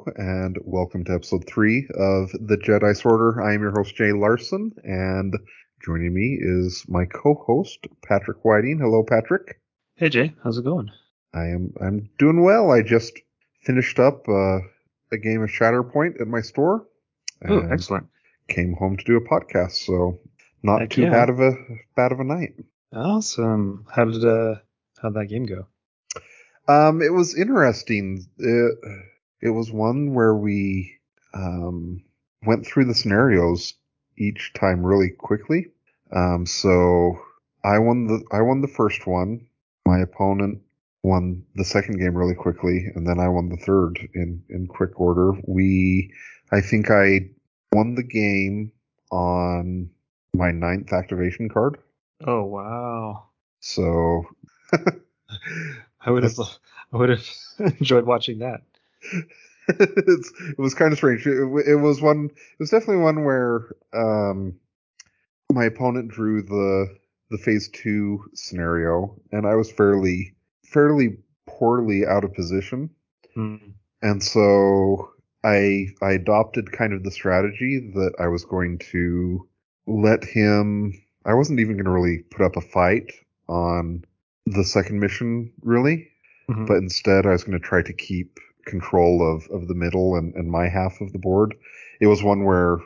Hello, and welcome to episode three of the Jedi Sorter. I am your host, Jay Larson, and joining me is my co-host, Patrick Whiting. Hello, Patrick. Hey, Jay. How's it going? I am I'm doing well. I just finished up uh, a game of Shatterpoint at my store. Oh, excellent. Came home to do a podcast, so not Heck too yeah. bad of a bad of a night. Awesome. How did uh how'd that game go? Um, it was interesting. It, it was one where we um, went through the scenarios each time really quickly. Um, so I won the I won the first one. My opponent won the second game really quickly, and then I won the third in in quick order. We, I think I won the game on my ninth activation card. Oh wow. So I would have I would have enjoyed watching that. it's, it was kind of strange. It, it was one. It was definitely one where um, my opponent drew the the phase two scenario, and I was fairly fairly poorly out of position, Hmm. and so I I adopted kind of the strategy that I was going to let him. I wasn't even going to really put up a fight on the second mission, really Mhm. but instead I was going to try to keep control of, of the middle and, and my half of the board. It was one where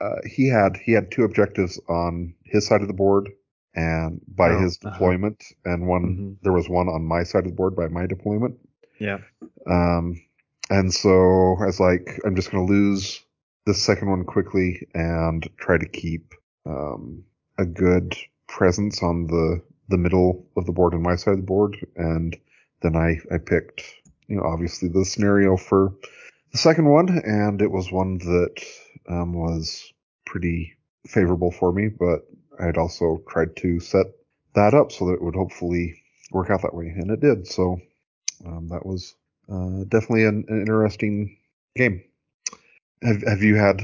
uh, he had he had two objectives on his side of the board and by Oh, his uh-huh. deployment, and one Mhm. there was one on my side of the board by my deployment. yeah. Um, and so I was like, I'm just going to lose the second one quickly and try to keep um, a good presence on the the middle of the board and my side of the board. And then I I picked, you know, obviously the scenario for the second one, and it was one that um, was pretty favorable for me. But I had also tried to set that up so that it would hopefully work out that way, and it did. So um, that was uh, definitely an, an interesting game. Have Have you had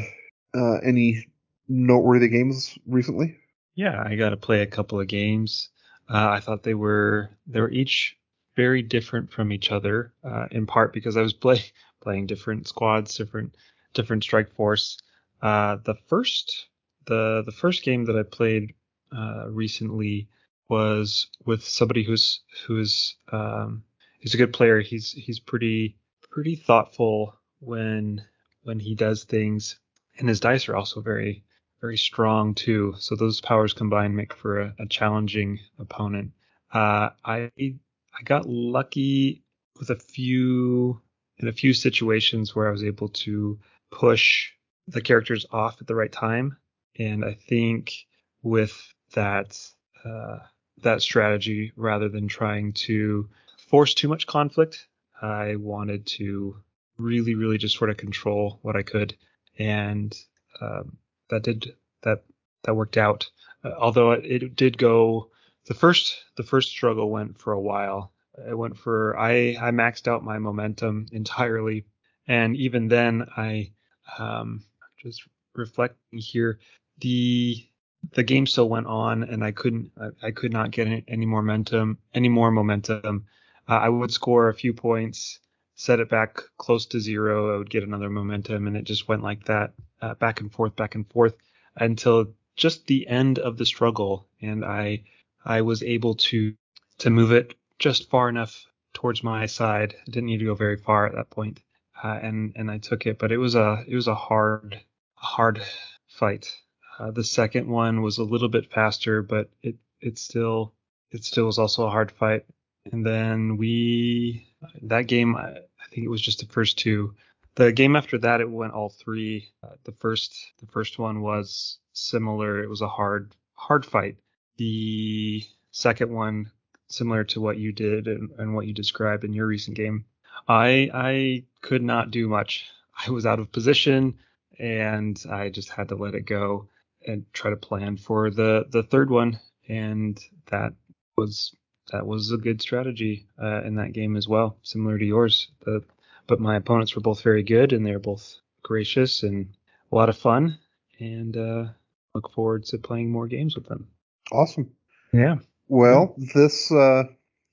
uh, any noteworthy games recently? Yeah, I got to play a couple of games. Uh, I thought they were they were each very different from each other, uh, in part because I was play, playing different squads, different different strike force. Uh, the first the the first game that I played uh, recently was with somebody who's who's um, he's a good player. He's he's pretty pretty thoughtful when when he does things, and his dice are also very very strong too. So those powers combined make for a, a challenging opponent. Uh, I I got lucky with a few in a few situations where I was able to push the characters off at the right time, and I think with that uh, that strategy, rather than trying to force too much conflict, I wanted to really really just sort of control what I could, and um, that did that that worked out. Uh, although it, it did go the first the first struggle went for a while. It went for I I maxed out my momentum entirely, and even then I um, just reflecting here the the game still went on and I couldn't I, I could not get any, more momentum any more momentum. Uh, I would score a few points, set it back close to zero. I would get another momentum, and it just went like that, uh, back and forth, back and forth, until just the end of the struggle, and I I was able to to move it just far enough towards my side. I didn't need to go very far at that point, uh, and and I took it. But it was a it was a hard hard fight. Uh, the second one was a little bit faster, but it it still it still was also a hard fight. And then we that game I, I think it was just the first two. The game after that it went all three. Uh, the first the first one was similar. It was a hard hard fight. The second one similar to what you did and, and what you described in your recent game. I I could not do much. I was out of position and I just had to let it go and try to plan for the the third one and that was that was a good strategy uh, in that game as well similar to yours the, but my opponents were both very good and they're both gracious and a lot of fun and uh, look forward to playing more games with them Awesome. yeah Well, this uh,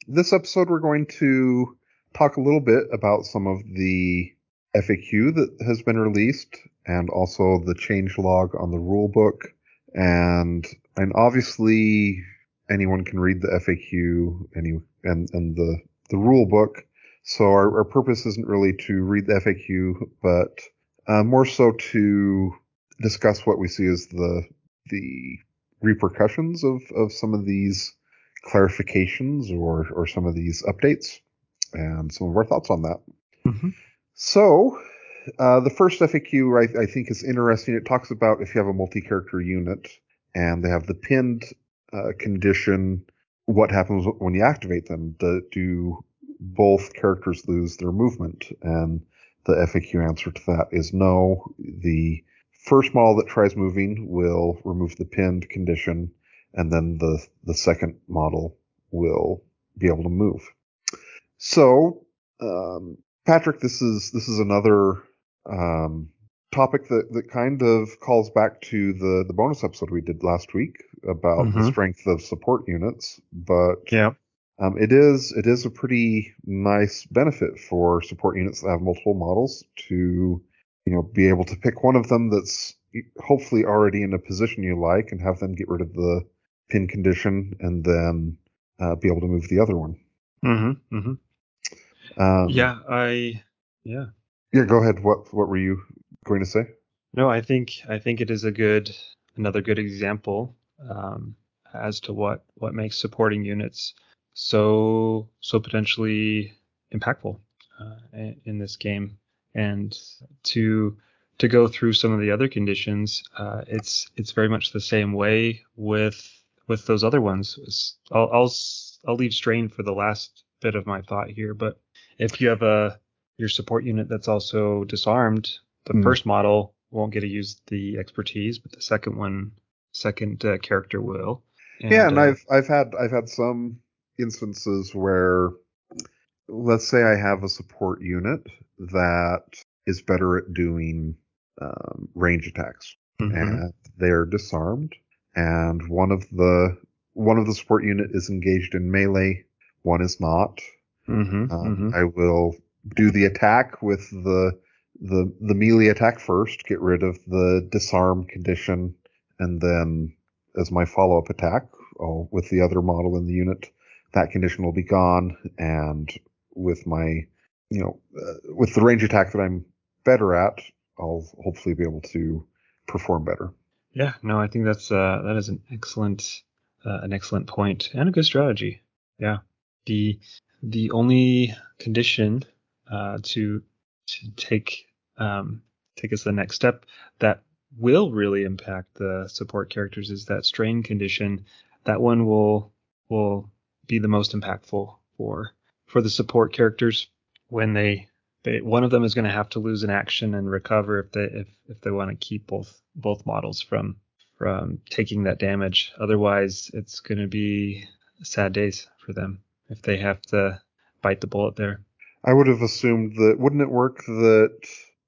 this episode we're going to talk a little bit about some of the FAQ that has been released, and also the change log on the rule book, and and obviously anyone can read the FAQ any and and the the rule book. So our, our purpose isn't really to read the FAQ, but uh, more so to discuss what we see as the the repercussions of of some of these clarifications or or some of these updates and some of our thoughts on that. Mm-hmm. So, uh, the first FAQ I, I, think is interesting. It talks about if you have a multi-character unit and they have the pinned uh, condition, what happens when you activate them? Do, do both characters lose their movement? And the FAQ answer to that is no. The first model that tries moving will remove the pinned condition, and then the the second model will be able to move. So, um, Patrick, this is this is another um, topic that, that kind of calls back to the the bonus episode we did last week about mm-hmm. the strength of support units. But yeah, um, it is it is a pretty nice benefit for support units that have multiple models to you know be able to pick one of them that's hopefully already in a position you like and have them get rid of the pin condition and then uh, be able to move the other one. Mm-hmm. Mm-hmm. Um, yeah, I yeah. Yeah, go ahead. What what were you going to say? No, I think I think it is a good another good example um, as to what what makes supporting units so so potentially impactful uh, in this game, and to to go through some of the other conditions, uh, it's it's very much the same way with with those other ones. I'll, I'll I'll leave strain for the last bit of my thought here, but if you have a your support unit that's also disarmed, the mm. first model won't get to use the expertise, but the second one, second uh, character will. And, yeah, and uh, I've I've had I've had some instances where, let's say I have a support unit that is better at doing um, range attacks, mm-hmm. and they're disarmed, and one of the one of the support unit is engaged in melee, one is not. Mm-hmm, um, mm-hmm. I will do the attack with the the the melee attack first, get rid of the disarm condition, and then as my follow up attack, I'll, with the other model in the unit, that condition will be gone, and with my you know uh, with the range attack that I'm better at, I'll hopefully be able to perform better. Yeah, no, I think that's uh, that is an excellent uh, an excellent point and a good strategy. Yeah, the the only condition uh, to to take um, take us the next step that will really impact the support characters is that strain condition. That one will will be the most impactful for for the support characters when they they one of them is going to have to lose an action and recover if they if if they want to keep both both models from from taking that damage. Otherwise, it's going to be sad days for them if they have to bite the bullet there. I would have assumed that wouldn't it work that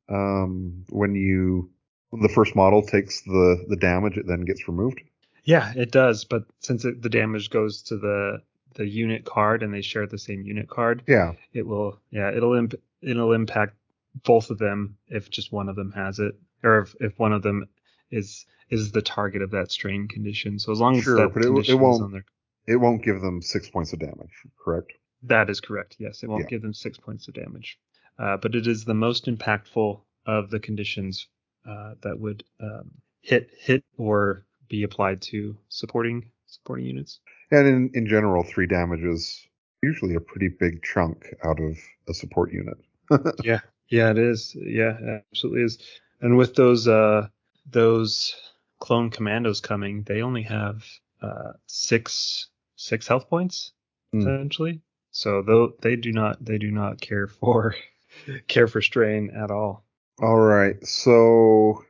um, when you when the first model takes the the damage, it then gets removed. Yeah, it does. But since it, the damage goes to the the unit card and they share the same unit card, yeah, it will. Yeah, it'll imp- it'll impact both of them if just one of them has it, or if, if one of them is is the target of that strain condition. So as long as sure, that but it, it won't their... it won't give them six points of damage, correct? That is correct. Yes, it won't yeah. give them six points of damage, uh, but it is the most impactful of the conditions uh, that would um, hit hit or be applied to supporting supporting units. And in in general, three damage is usually a pretty big chunk out of a support unit. yeah, yeah, it is. Yeah, it absolutely is. And with those uh, those clone commandos coming, they only have uh, six six health points mm. essentially. So though they do not they do not care for care for strain at all. All right. So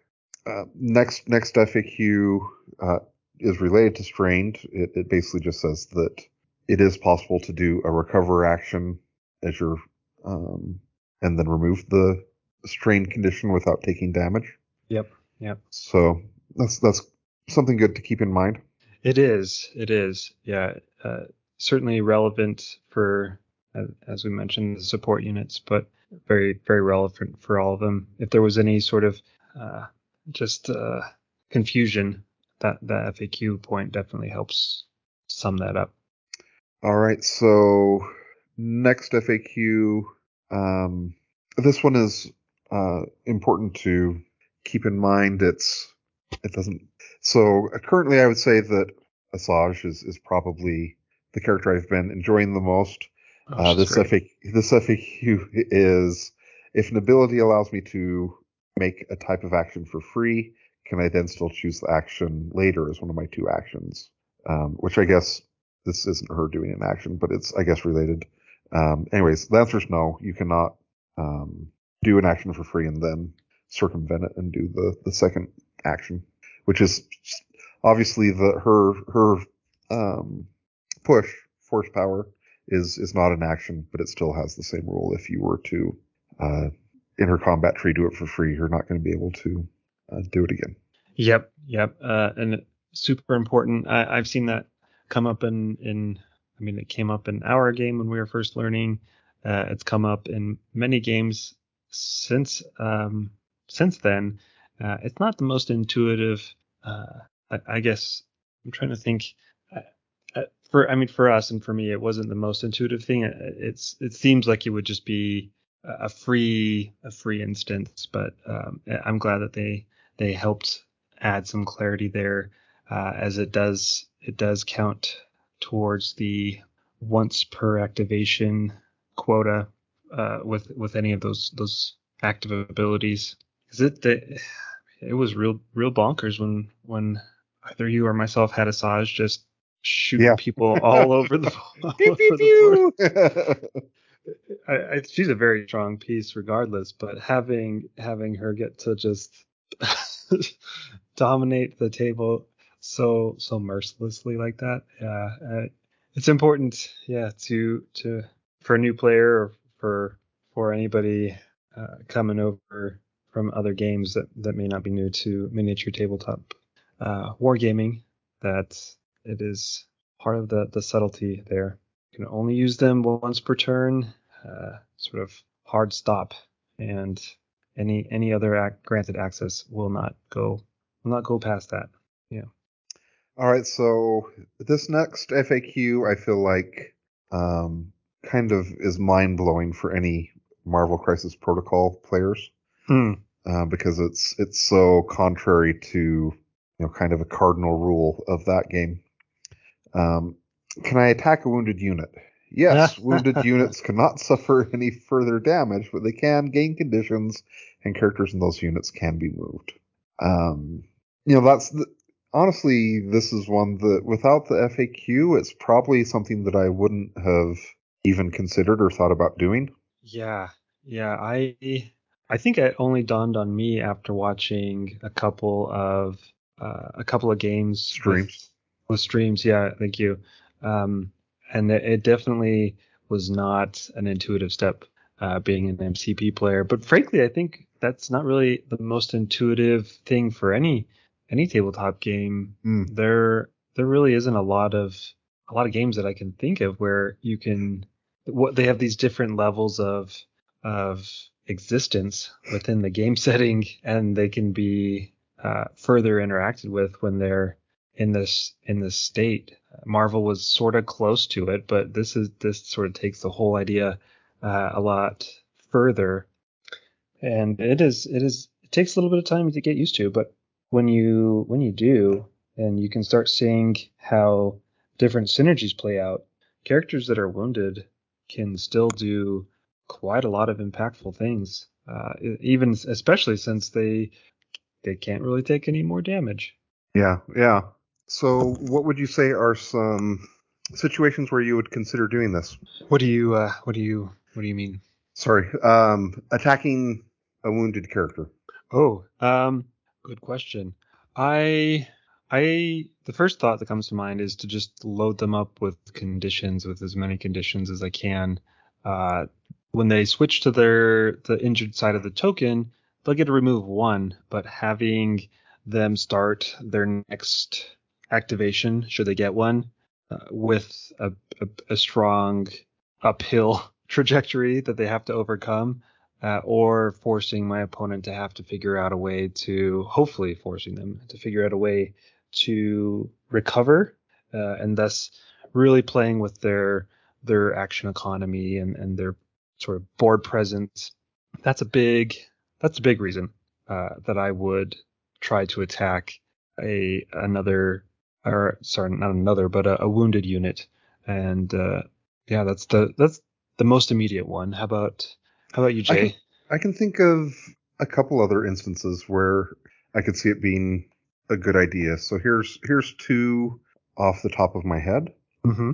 uh, next next FAQ uh, is related to strained. It, it basically just says that it is possible to do a recover action as your um, and then remove the strain condition without taking damage. Yep. Yep. So that's that's something good to keep in mind. It is. It is. Yeah. Uh, certainly relevant for, as we mentioned, the support units, but very very relevant for all of them. If there was any sort of uh, just uh, confusion, that that FAQ point definitely helps sum that up. All right, so next FAQ. Um, this one is uh, important to keep in mind. It's it doesn't. So uh, currently, I would say that Asajj is is probably the character I've been enjoying the most. Oh, Uh, this great. FAQ, this FAQ is if an ability allows me to make a type of action for free, can I then still choose the action later as one of my two actions? Um, which I guess this isn't her doing an action, but it's I guess related. Um, anyways, the answer is no. You cannot um, do an action for free and then circumvent it and do the the second action, which is obviously the her her um, push force power is is not an action, but it still has the same rule. If you were to uh, in her combat tree do it for free, you're not going to be able to uh, do it again. Yep, yep, uh, and super important. I, I've seen that come up in in. I mean, it came up in our game when we were first learning. Uh, it's come up in many games since um, since then. Uh, it's not the most intuitive. Uh, I, I guess I'm trying to think. Uh, uh, for I mean, for us and for me, it wasn't the most intuitive thing. It, it's it seems like it would just be a a free a free instance, but um, I'm glad that they they helped add some clarity there, uh, as it does it does count towards the once per activation quota uh, with with any of those those active abilities. Is it the, it was real real bonkers when when either you or myself had Asajj just shooting Yeah. people all over the all Pew, over pew, the board. I, I, she's a very strong piece regardless, but having having her get to just dominate the table so so mercilessly like that, yeah, it's important, yeah, to to for a new player or for for anybody uh, coming over from other games that that may not be new to miniature tabletop uh, wargaming, that it is part of the the subtlety there. You can only use them once per turn, uh, sort of hard stop, and any any other ac- granted access will not go will not go past that. Yeah. All right, so this next FAQ, I feel like, um, kind of is mind blowing for any Marvel Crisis Protocol players Hmm. uh, because it's it's so contrary to you know kind of a cardinal rule of that game. Um, can I attack a wounded unit? Yes, wounded units cannot suffer any further damage, but they can gain conditions, and characters in those units can be moved. Um, you know, that's the, honestly, this is one that without the FAQ, it's probably something that I wouldn't have even considered or thought about doing. Yeah, yeah. I I think it only dawned on me after watching a couple of uh, a couple of games Streams. with, with streams. Yeah, thank you. Um, and it, it definitely was not an intuitive step uh, being an MCP player. But frankly, I think that's not really the most intuitive thing for any any tabletop game. Mm. There there really isn't a lot of a lot of games that I can think of where you can what they have these different levels of of existence within the game setting and they can be uh, further interacted with when they're in this in this state. Marvel was sort of close to it but this is this sort of takes the whole idea uh, a lot further. And it is it is it takes a little bit of time to get used to but when you when you do and you can start seeing how different synergies play out characters that are wounded can still do quite a lot of impactful things uh, even especially since they they can't really take any more damage. Yeah, yeah. So, what would you say are some situations where you would consider doing this? what do you uh, what do you what do you mean Sorry, um, attacking a wounded character. Oh, um, good question. I, I, the first thought that comes to mind is to just load them up with conditions, with as many conditions as I can. Uh, when they switch to their the injured side of the token, they'll get to remove one, but having them start their next activation, should they get one, uh, with a, a, a strong uphill trajectory that they have to overcome, uh, or forcing my opponent to have to figure out a way to, hopefully, forcing them to figure out a way to recover, uh, and thus really playing with their their action economy and, and their sort of board presence. That's a big that's a big reason uh, that I would try to attack a another or sorry not another but a, a wounded unit and uh, yeah that's the that's the most immediate one. How about how about you, Jay? I can, I can think of a couple other instances where I could see it being a good idea. So here's here's two off the top of my head. Mm-hmm.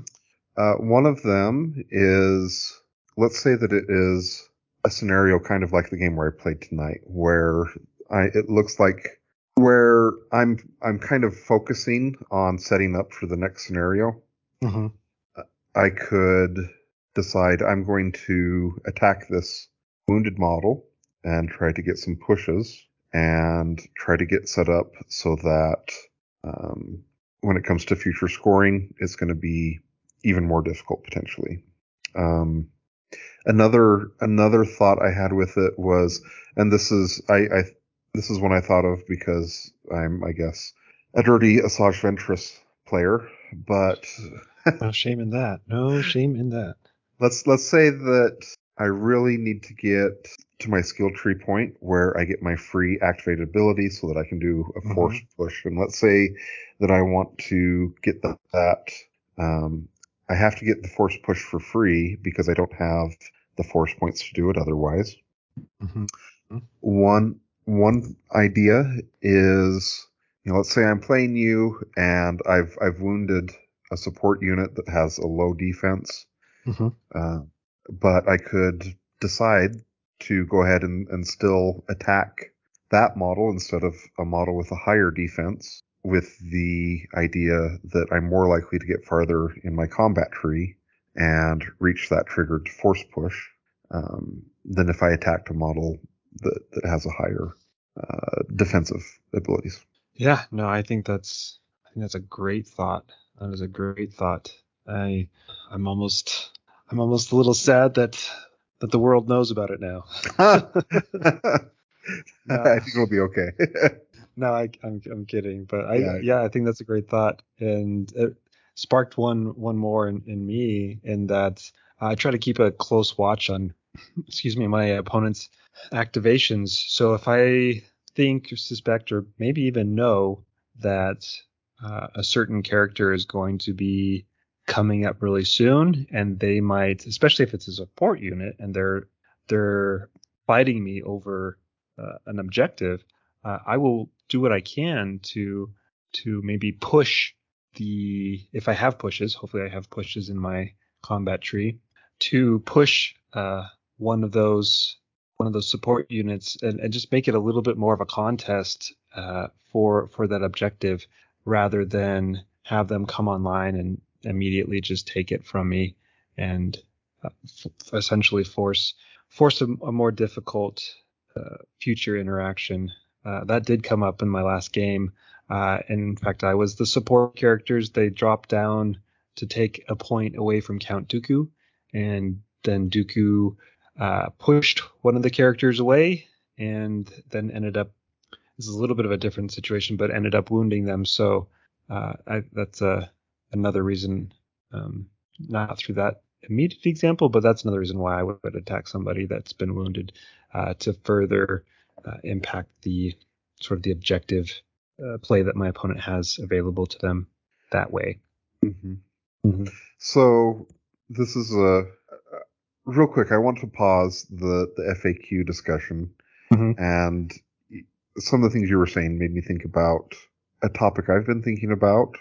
Uh, one of them is let's say that it is a scenario kind of like the game where I played tonight, where I it looks like where I'm I'm kind of focusing on setting up for the next scenario. Mm-hmm. I could decide I'm going to attack this wounded model and try to get some pushes and try to get set up so that um, when it comes to future scoring, it's going to be even more difficult potentially. Um, another another thought I had with it was, and this is I, I this is one I thought of because I'm I guess a dirty Asajj Ventress player, but no shame in that. No shame in that. Let's let's say that I really need to get to my skill tree point where I get my free activated ability so that I can do a Mm-hmm. force push. And let's say that I want to get the, that um, I have to get the force push for free because I don't have the force points to do it otherwise. Mm-hmm. One one idea is you know let's say I'm playing you and I've I've wounded a support unit that has a low defense. Mm-hmm. Uh, but I could decide to go ahead and, and still attack that model instead of a model with a higher defense with the idea that I'm more likely to get farther in my combat tree and reach that triggered force push um, than if I attacked a model that, that has a higher uh, defensive abilities. Yeah, no, I think that's I think that's a great thought. That is a great thought. I I'm almost I'm almost a little sad that that the world knows about it now. I think it'll be okay. no, I, I'm I'm kidding, but I Yeah. yeah. I think that's a great thought, and it sparked one one more in, in me in that I try to keep a close watch on, excuse me, my opponent's activations. So if I think, suspect, or maybe even know that uh, a certain character is going to be coming up really soon, and they might, especially if it's a support unit, and they're they're fighting me over uh, an objective, uh, I will do what I can to to maybe push the if I have pushes. Hopefully, I have pushes in my combat tree to push uh, one of those one of those support units and, and just make it a little bit more of a contest uh, for for that objective rather than have them come online and immediately just take it from me and uh, f- essentially force force a, a more difficult uh, future interaction. Uh, that did come up in my last game. Uh, and in fact, I was the support characters. They dropped down to take a point away from Count Dooku, and then Dooku uh, pushed one of the characters away, and then ended up. This is a little bit of a different situation, but ended up wounding them. So uh, I, that's a another reason, um, not through that immediate example, but that's another reason why I would attack somebody that's been wounded uh, to further uh, impact the sort of the objective uh, play that my opponent has available to them that way. Mhm. So this is a uh, real quick. I want to pause the the FAQ discussion, Mhm. and some of the things you were saying made me think about a topic I've been thinking about,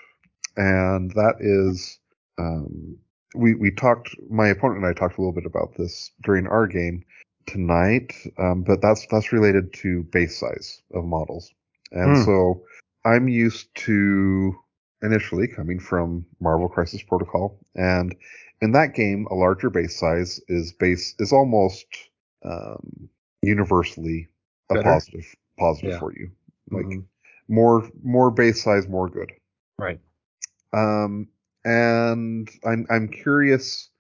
and that is um, we we talked. My opponent and I talked a little bit about this during our game tonight, um, but that's that's related to base size of models, and Hmm. so I'm used to initially coming from Marvel Crisis Protocol, and in that game, a larger base size is base is almost um, universally a Better? positive positive Yeah. for you. Like Mhm. more more base size, more good. Right. Um, and I'm I'm curious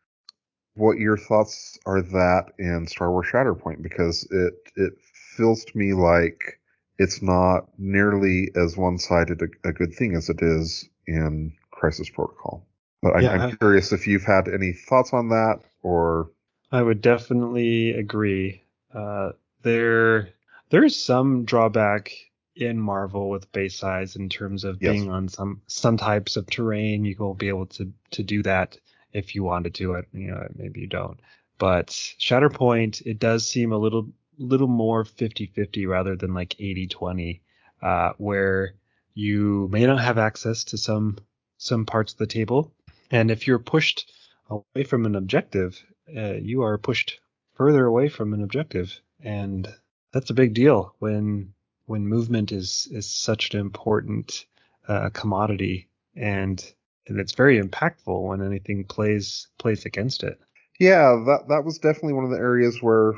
what your thoughts are that in Star Wars Shatterpoint because it it feels to me like it's not nearly as one-sided a, a good thing as it is in Crisis Protocol. But I'm, Yeah, I'm I- curious if you've had any thoughts on that or I would definitely agree. Uh, there, there is some drawback in Marvel with base size in terms of Yes. being on some some types of terrain. You won't be able to to do that if you wanted to. It you know maybe you don't. But Shatterpoint, it does seem a little little more 50-50 rather than like 80-20, uh, where you may not have access to some some parts of the table, and if you're pushed away from an objective, uh, you are pushed further away from an objective, and that's a big deal when when movement is is such an important uh, commodity, and and it's very impactful when anything plays plays against it. Yeah, that that was definitely one of the areas where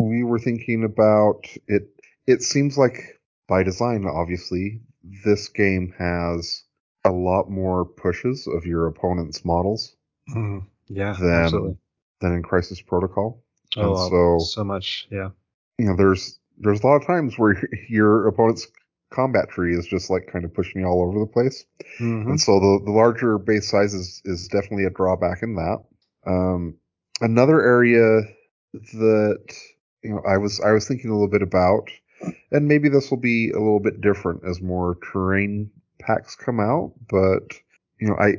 we were thinking about it. It seems like by design, obviously, this game has a lot more pushes of your opponent's models Yeah, than absolutely. than in Crisis Protocol. Oh, and so- so much. Yeah. You know, there's there's a lot of times where your opponent's combat tree is just like kind of pushing you all over the place. Mhm. And so the, the larger base size is, is definitely a drawback in that. Um, another area that you know I was I was thinking a little bit about, and maybe this will be a little bit different as more terrain packs come out, but you know I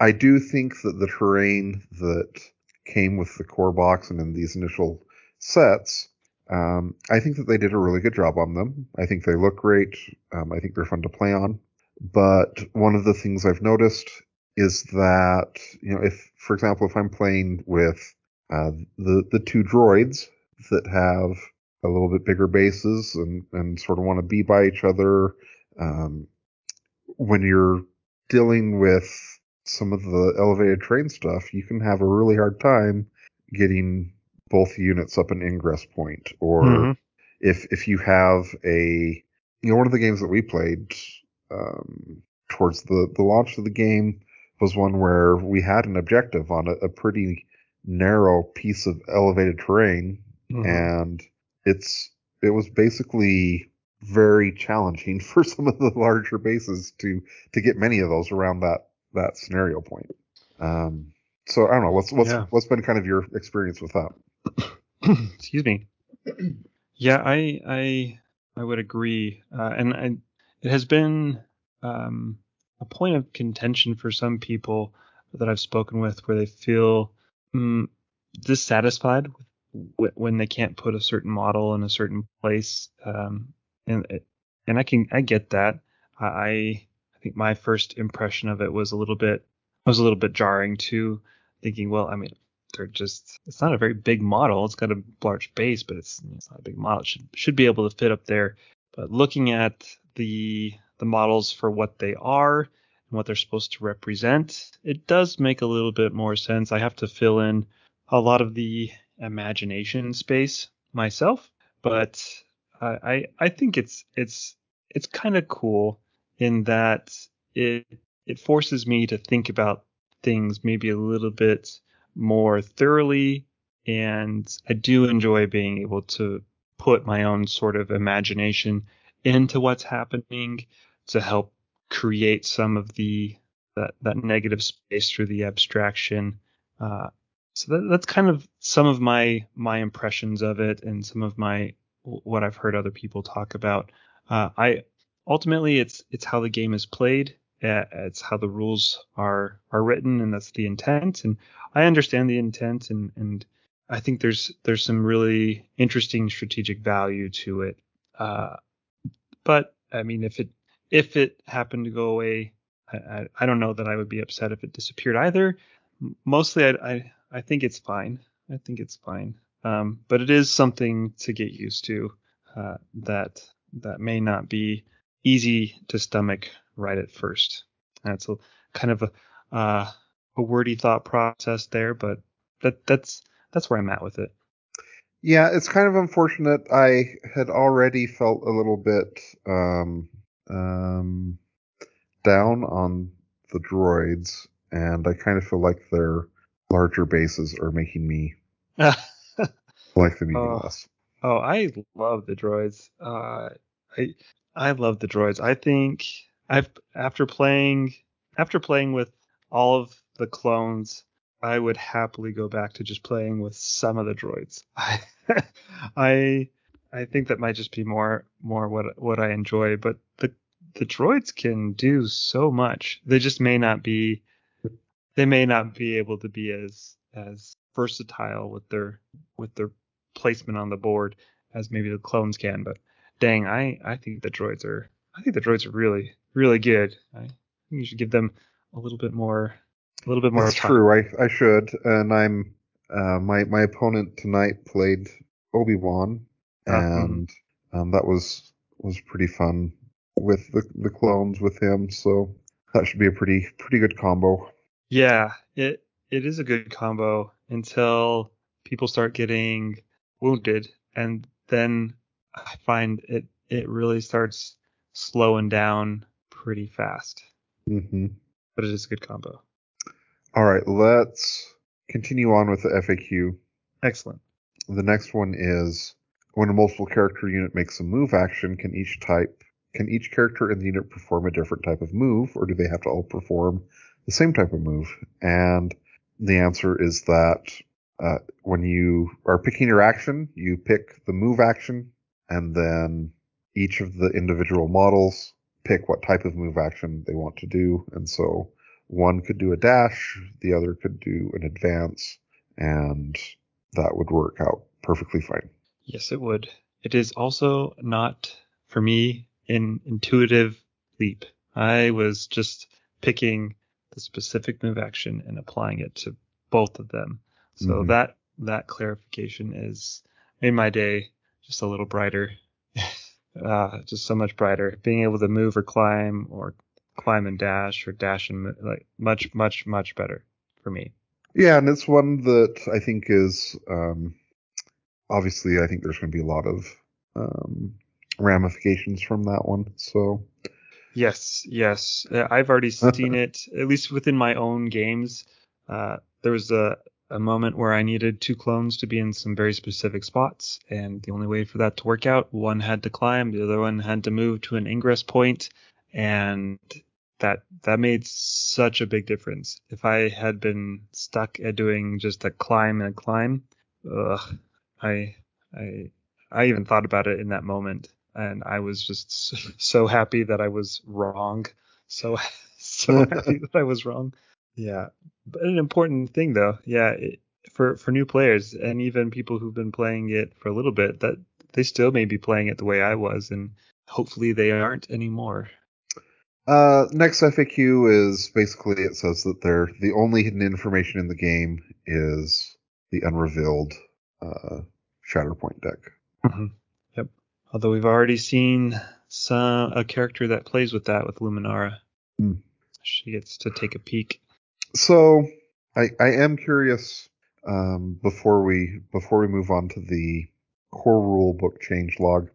I do think that the terrain that came with the core box and in these initial sets, um, I think that they did a really good job on them. I think they look great. Um, I think they're fun to play on. But one of the things I've noticed is that you know if for example if I'm playing with uh, the the two droids that have a little bit bigger bases and and sort of want to be by each other, um, when you're dealing with some of the elevated train stuff, you can have a really hard time getting both units up an ingress point or Mhm. if if you have a you know one of the games that we played um, towards the the launch of the game was one where we had an objective on a, a pretty narrow piece of elevated terrain Mhm. and it's it was basically very challenging for some of the larger bases to to get many of those around that that scenario point um so i don't know what's what's Yeah. what's been kind of your experience with that Excuse me. Yeah, I I I would agree, uh, and I, it has been um, a point of contention for some people that I've spoken with, where they feel mm, dissatisfied with, when they can't put a certain model in a certain place, um, and and I can I get that. I I think my first impression of it was a little bit was a little bit jarring too, thinking, well, I mean, they're just it's not a very big model. It's got a large base, but it's it's not a big model. It should should be able to fit up there. But looking at the the models for what they are and what they're supposed to represent, it does make a little bit more sense. I have to fill in a lot of the imagination space myself, but I I, think it's it's it's kind of cool in that it it forces me to think about things maybe a little bit more thoroughly and I do enjoy being able to put my own sort of imagination into what's happening to help create some of the that, that negative space through the abstraction. Uh, so that, that's kind of some of my my impressions of it and some of my what I've heard other people talk about. Uh, I ultimately it's it's how the game is played. Uh, it's how the rules are are written, and that's the intent. And I understand the intent, and and I think there's there's some really interesting strategic value to it. Uh, but I mean, if it if it happened to go away, I, I, don't know that I would be upset if it disappeared either. Mostly, I, I think it's fine. I think it's fine. Um, but it is something to get used to. Uh, that that may not be easy to stomach right at first. That's a kind of a uh, a wordy thought process there, but that that's that's where I'm at with it. Yeah, it's kind of unfortunate. I had already felt a little bit um, um, down on the droids, and I kind of feel like they're larger bases are making me like them even Oh. less. Oh, I love the droids. Uh, I I love the droids. I think I've after playing after playing with all of the clones, I would happily go back to just playing with some of the droids. I I I think that might just be more more what what I enjoy. But the the droids can do so much. They just may not be they may not be able to be as as versatile with their with their placement on the board as maybe the clones can. But dang, I I think the droids are I think the droids are really really good. I think you should give them a little bit more a little bit more That's time. true. I I should, and I'm uh, my my opponent tonight played Obi Wan, Ah, mhm. and um, that was was pretty fun with the the clones with him. So that should be a pretty pretty good combo. Yeah, it it is a good combo until people start getting wounded, and then I find it it really starts slowing down pretty fast. hmm But it is a good combo. All right, let's continue on with the FAQ. Excellent. The next one is when a multiple character unit makes a move action, can each type can each character in the unit perform a different type of move, or do they have to all perform the same type of move? And the answer is that uh, when you are picking your action, you pick the move action, and then each of the individual models pick what type of move action they want to do. And so one could do a dash, the other could do an advance, and that would work out perfectly fine. Yes, it would. It is also not for me an intuitive leap. I was just picking the specific move action and applying it to both of them. So Mhm. that that clarification is made my day just a little brighter. uh, just so much brighter. Being able to move or climb or climb and dash or dash and like much much much better for me. Yeah, and it's one that I think is um, obviously I think there's going to be a lot of um, ramifications from that one. So Yes, yes. Uh, I've already seen it, at least within my own games. Uh, there was a, a moment where I needed two clones to be in some very specific spots, and the only way for that to work out, one had to climb, the other one had to move to an ingress point, and that that made such a big difference. If I had been stuck at doing just a climb and a climb, ugh, I I I even thought about it in that moment, and I was just so, happy that I was wrong. So so happy that I was wrong. Yeah, but an important thing though, yeah, it, for for new players and even people who've been playing it for a little bit, that they still may be playing it the way I was, and hopefully they aren't anymore. uh, next FAQ is basically it says that they're the only hidden information in the game is the unrevealed uh, Shatterpoint deck. Mhm. Although we've already seen some a character that plays with that with Luminara. Hmm. She gets to take a peek. So I I am curious um, before we before we move on to the core rule book change log.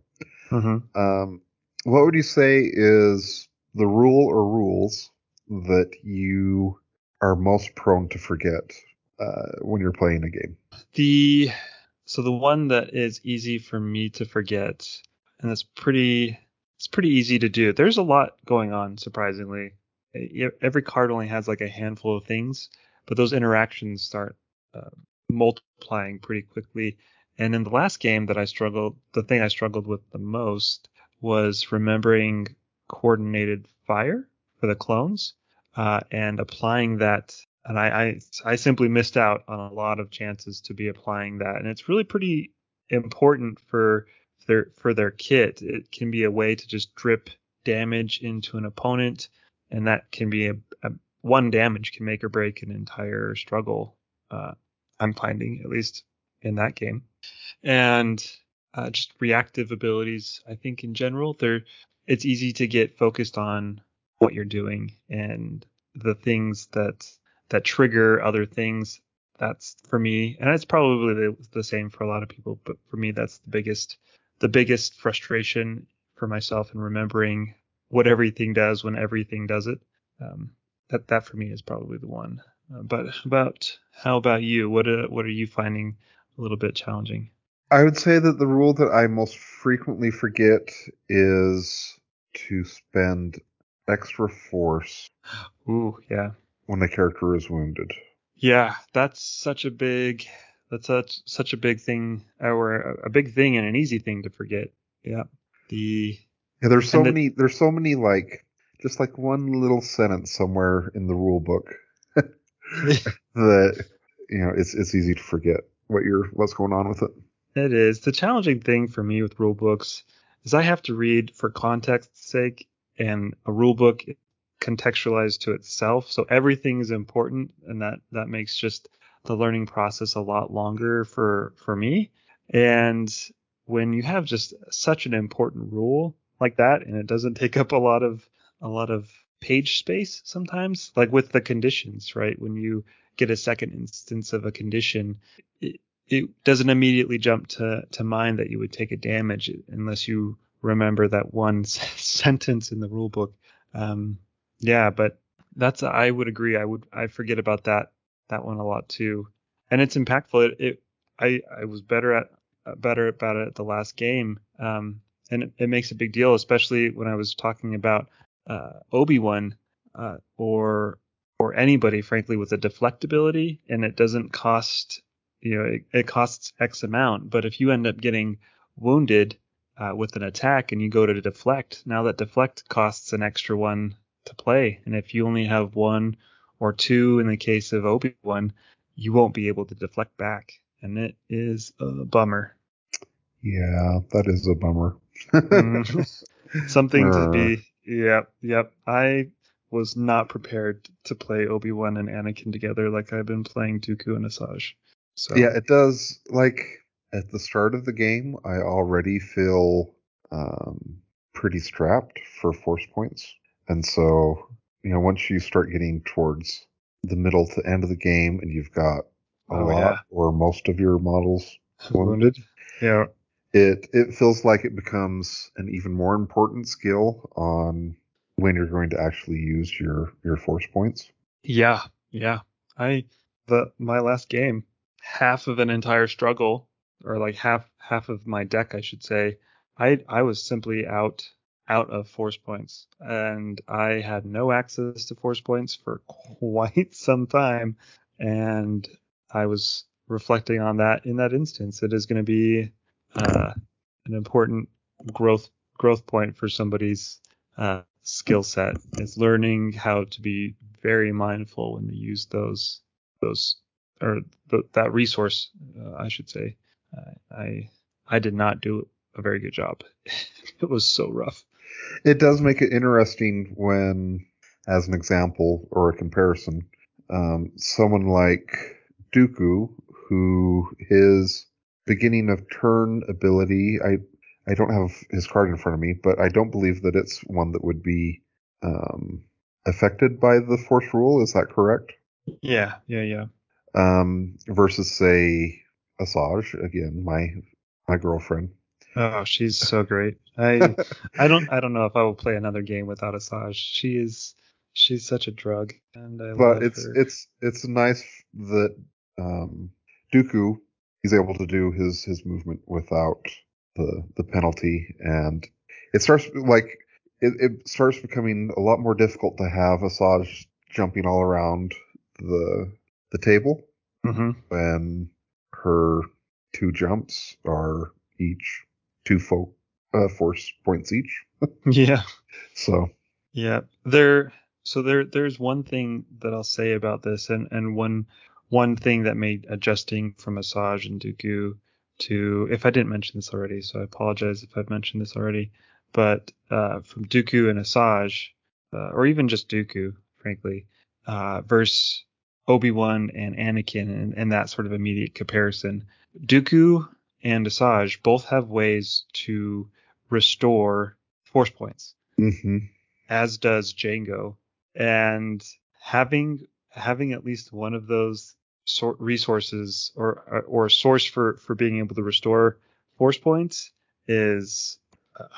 Mm-hmm. Um, what would you say is the rule or rules that you are most prone to forget uh, when you're playing a game? The so the one that is easy for me to forget, and it's pretty it's pretty easy to do. There's a lot going on, surprisingly. Every card only has like a handful of things, but those interactions start uh, multiplying pretty quickly. And in the last game that I struggled, the thing I struggled with the most was remembering coordinated fire for the clones uh, and applying that. And I, I I simply missed out on a lot of chances to be applying that, and it's really pretty important for their for their kit. It can be a way to just drip damage into an opponent, and that can be a, a one damage can make or break an entire struggle. Uh, I'm finding at least in that game, and uh, just reactive abilities. I think in general, they're it's easy to get focused on what you're doing and the things that that trigger other things. That's for me, and it's probably the, the same for a lot of people. But for me, that's the biggest the biggest frustration for myself in remembering what everything does when everything does it. Um, that that for me is probably the one Uh, but about how about you? What uh, what are you finding a little bit challenging? I would say that the rule that I most frequently forget is to spend extra force Ooh, yeah. When a character is wounded. Yeah, that's such a big that's such such a big thing or a big thing and an easy thing to forget. Yeah. The Yeah, there's so the- many there's so many like just like one little sentence somewhere in the rule book that you know it's it's easy to forget what you're what's going on with it. It is. The challenging thing for me with rule books is I have to read for context's sake and a rule book contextualized to itself. So everything is important and that that makes just the learning process a lot longer for for me. And when you have just such an important rule like that and it doesn't take up a lot of a lot of page space sometimes like with the conditions, right? When you get a second instance of a condition, it, it doesn't immediately jump to, to mind that you would take a damage unless you remember that one sentence in the rule book. Um, yeah, but that's I would agree. I would I forget about that that one a lot too, and it's impactful. It, it I I was better at better about it at the last game, um, and it, it makes a big deal, especially when I was talking about uh, Obi Wan uh, or or anybody, frankly, with a deflect ability, and it doesn't cost you know it, it costs X amount, but if you end up getting wounded uh, with an attack and you go to deflect, now that deflect costs an extra one to play, and if you only have one or two in the case of Obi Wan, you won't be able to deflect back, and it is a bummer. Yeah, that is a bummer. Mhm. Something to be. Yep, yep. I was not prepared to play Obi Wan and Anakin together like I've been playing Dooku and Asajj. So Yeah, it does. Like at the start of the game, I already feel um, pretty strapped for force points, and so you know once you start getting towards the middle to end of the game, and you've got a Oh, lot yeah. or most of your models mm-hmm. wounded. Yeah, it it feels like it becomes an even more important skill on when you're going to actually use your your force points. yeah, yeah. I the my last game, half of an entire struggle, or like half half of my deck, I should say. I I was simply out out of force points, and I had no access to force points for quite some time, and I was reflecting on that in that instance. It is going to be uh, an important growth growth point for somebody's uh, skill set. Is learning how to be very mindful when they use those those or th- that resource uh, I should say. I I did not do a very good job. It was so rough It does make it interesting when, as an example or a comparison, um, someone like Dooku, who his beginning of turn ability, I I don't have his card in front of me, but I don't believe that it's one that would be um, affected by the force rule. Is that correct? yeah yeah yeah Um, versus say Asajj again, my my girlfriend. Oh she's so great I I don't I don't know if I will play another game without Asajj she is she's such a drug and I but love it's her. it's it's nice that um, Dooku is able to do his his movement without the the penalty, and it starts like it, it starts becoming a lot more difficult to have Asajj jumping all around the the table Mhm. when her two jumps are each two fo- uh, force points each. yeah So Yeah, there. So there, there's one thing that I'll say about this, and and one one thing that made adjusting from Asajj and Dooku to, if I didn't mention this already, so I apologize if I've mentioned this already, but uh, from Dooku and Asajj, uh, or even just Dooku, frankly, uh, versus Obi Wan and Anakin, and, and that sort of immediate comparison. Dooku and Asajj both have ways to restore force points mhm. as does Jango. And having having at least one of those sort resources or or a source for for being able to restore force points is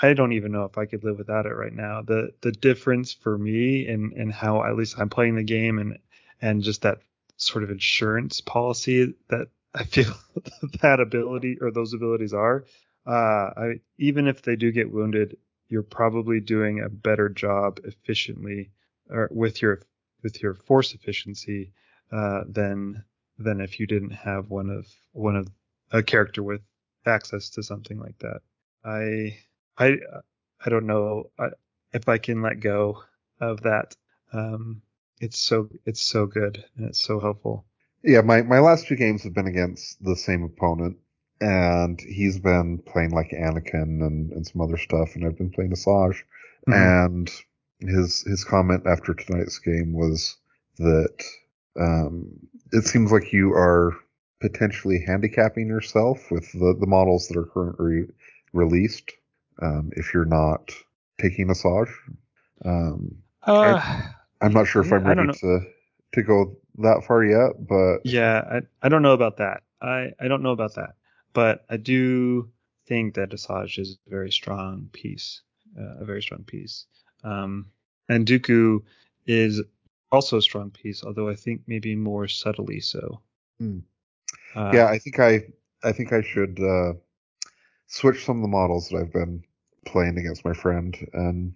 I don't even know if I could live without it right now. The the difference for me and and how at least I'm playing the game and and just that sort of insurance policy that I feel that ability or those abilities are. Uh, I, even if they do get wounded, you're probably doing a better job efficiently or with your with your force efficiency uh, than than if you didn't have one of one of a character with access to something like that. I I I don't know if I can let go of that. Um, it's so it's so good and it's so helpful. Yeah, my my last two games have been against the same opponent, and he's been playing like Anakin and, and some other stuff, and I've been playing Asajj. Mm-hmm. And his his comment after tonight's game was that um, it seems like you are potentially handicapping yourself with the, the models that are currently released um, if you're not taking Asajj. Um, uh, I, am not sure if I'm ready to to go that far yet, but yeah, I, I don't know about that. I, I don't know about that, but I do think that Asajj is a very strong piece, uh, a very strong piece. Um, and Dooku is also a strong piece, although I think maybe more subtly so. Hmm. Uh, yeah, I think I I think I should uh, switch some of the models that I've been playing against my friend and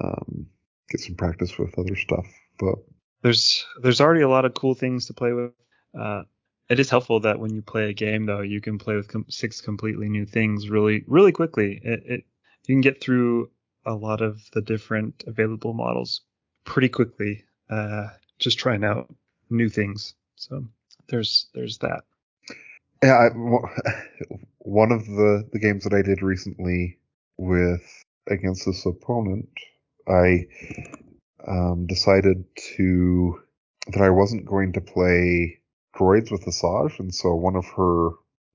um, get some practice with other stuff. But there's there's already a lot of cool things to play with. Uh, it is helpful that when you play a game though, you can play with com- six completely new things really really quickly. It, it you can get through a lot of the different available models pretty quickly, uh, just trying out new things. So there's there's that. Yeah, I, one of the the games that I did recently with against this opponent, I um, decided to that I wasn't going to play droids with Asajj, and so one of her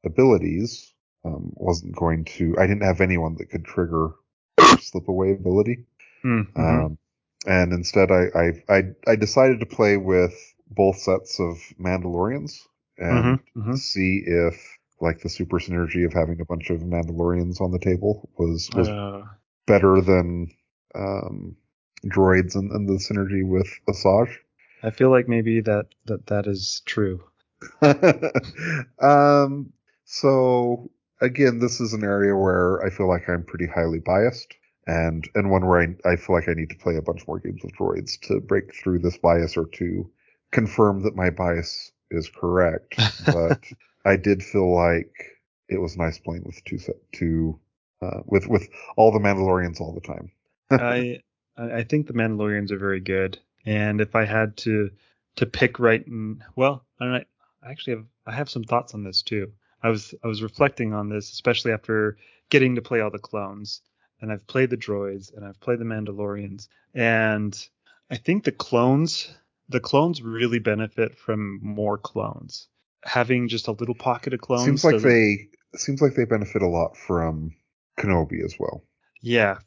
abilities um, wasn't going to. I didn't have anyone that could trigger slip away ability, mm-hmm. um, and instead I, I, I I decided to play with both sets of Mandalorians and mm-hmm, mm-hmm. see if like the super synergy of having a bunch of Mandalorians on the table was was uh, better than um, droids and, and, the synergy with Asajj. I feel like maybe that that that is true. um. So again, this is an area where I feel like I'm pretty highly biased, and and one where I, I feel like I need to play a bunch more games with droids to break through this bias or to confirm that my bias is correct. But I did feel like it was nice playing with two set two uh, with with all the Mandalorians all the time. I I think the Mandalorians are very good, and if I had to to pick right, and well, I actually have I have some thoughts on this too. I was I was reflecting on this, especially after getting to play all the clones, and I've played the droids and I've played the Mandalorians, and I think the clones the clones really benefit from more clones. Having just a little pocket of clones seems like they seems like they benefit a lot from Kenobi as well. Yeah,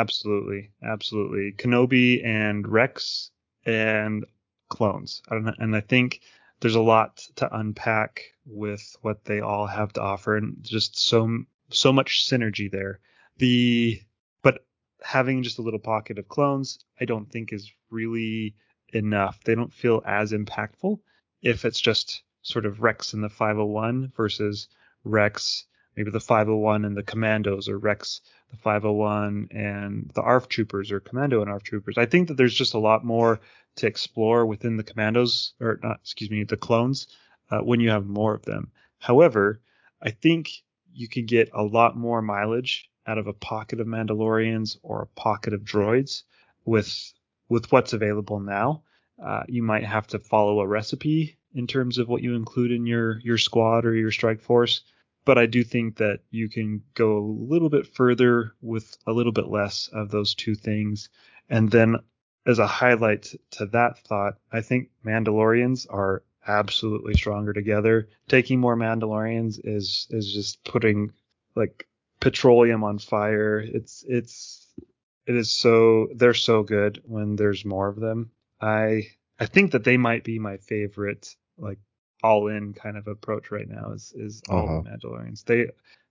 absolutely, absolutely. Kenobi and Rex and clones. and I think there's a lot to unpack with what they all have to offer, and just so so much synergy there. The but having just a little pocket of clones, I don't think is really enough. They don't feel as impactful if it's just sort of Rex in the 501 versus Rex, maybe the 501 and the Commandos, or Rex, the 501 and the ARF Troopers, or Commando and ARF Troopers. I think that there's just a lot more to explore within the Commandos, or not, excuse me, the clones, uh, when you have more of them. However, I think you could get a lot more mileage out of a pocket of Mandalorians or a pocket of droids with with what's available now. Uh, you might have to follow a recipe in terms of what you include in your your squad or your strike force. But I do think that you can go a little bit further with a little bit less of those two things. And then, as a highlight to that thought, I think Mandalorians are absolutely stronger together. Taking more Mandalorians is is just putting like petroleum on fire. It's it's it is so they're so good when there's more of them. I I think that they might be my favorite like all in kind of approach right now is is all uh-huh. the Mandalorians. They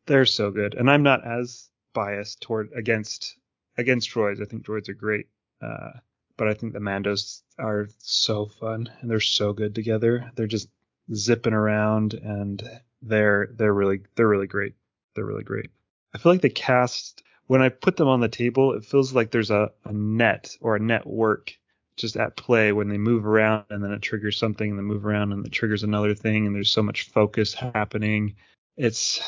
they're so good, and I'm not as biased toward against against droids. I think droids are great, uh, but I think the Mandos are so fun and they're so good together. They're just zipping around and they're they're really they're really great. They're really great. I feel like the cast when I put them on the table, it feels like there's a, a net or a network just at play when they move around and then it triggers something and then move around and it triggers another thing and there's so much focus happening. It's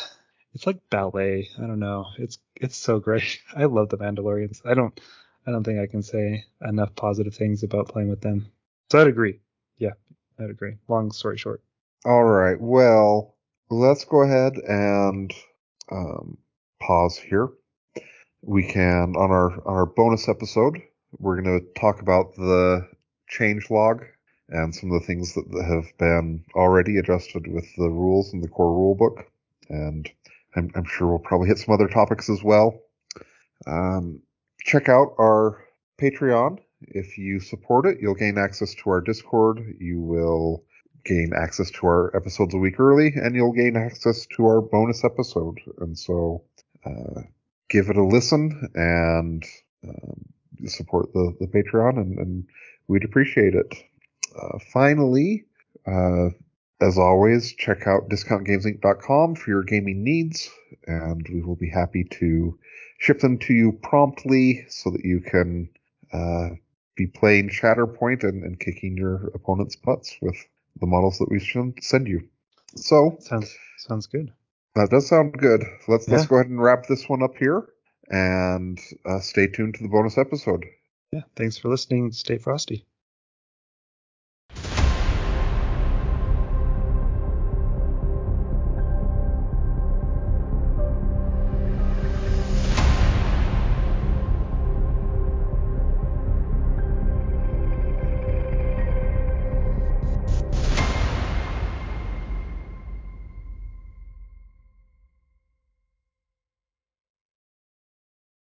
it's like ballet. I don't know. It's it's so great. I love the Mandalorians. I don't I don't think I can say enough positive things about playing with them. So I'd agree. Yeah, I'd agree. Long story short. All right. Well, let's go ahead and um, pause here. We can on our on our bonus episode. We're going to talk about the change log and some of the things that have been already adjusted with the rules in the core rulebook. And I'm, I'm sure we'll probably hit some other topics as well. Um, check out our Patreon. If you support it, you'll gain access to our Discord. You will gain access to our episodes a week early, and you'll gain access to our bonus episode. And so, uh, give it a listen and um, support the, the Patreon, and, and we'd appreciate it. Uh, finally, uh, as always, check out discountgamesinc.com for your gaming needs, and we will be happy to ship them to you promptly so that you can uh, be playing Shatterpoint and, and kicking your opponent's butts with the models that we should send you. So sounds sounds good. That does sound good. Let's yeah. let's go ahead and wrap this one up here, and uh, stay tuned to the bonus episode. Yeah. Thanks for listening. Stay frosty.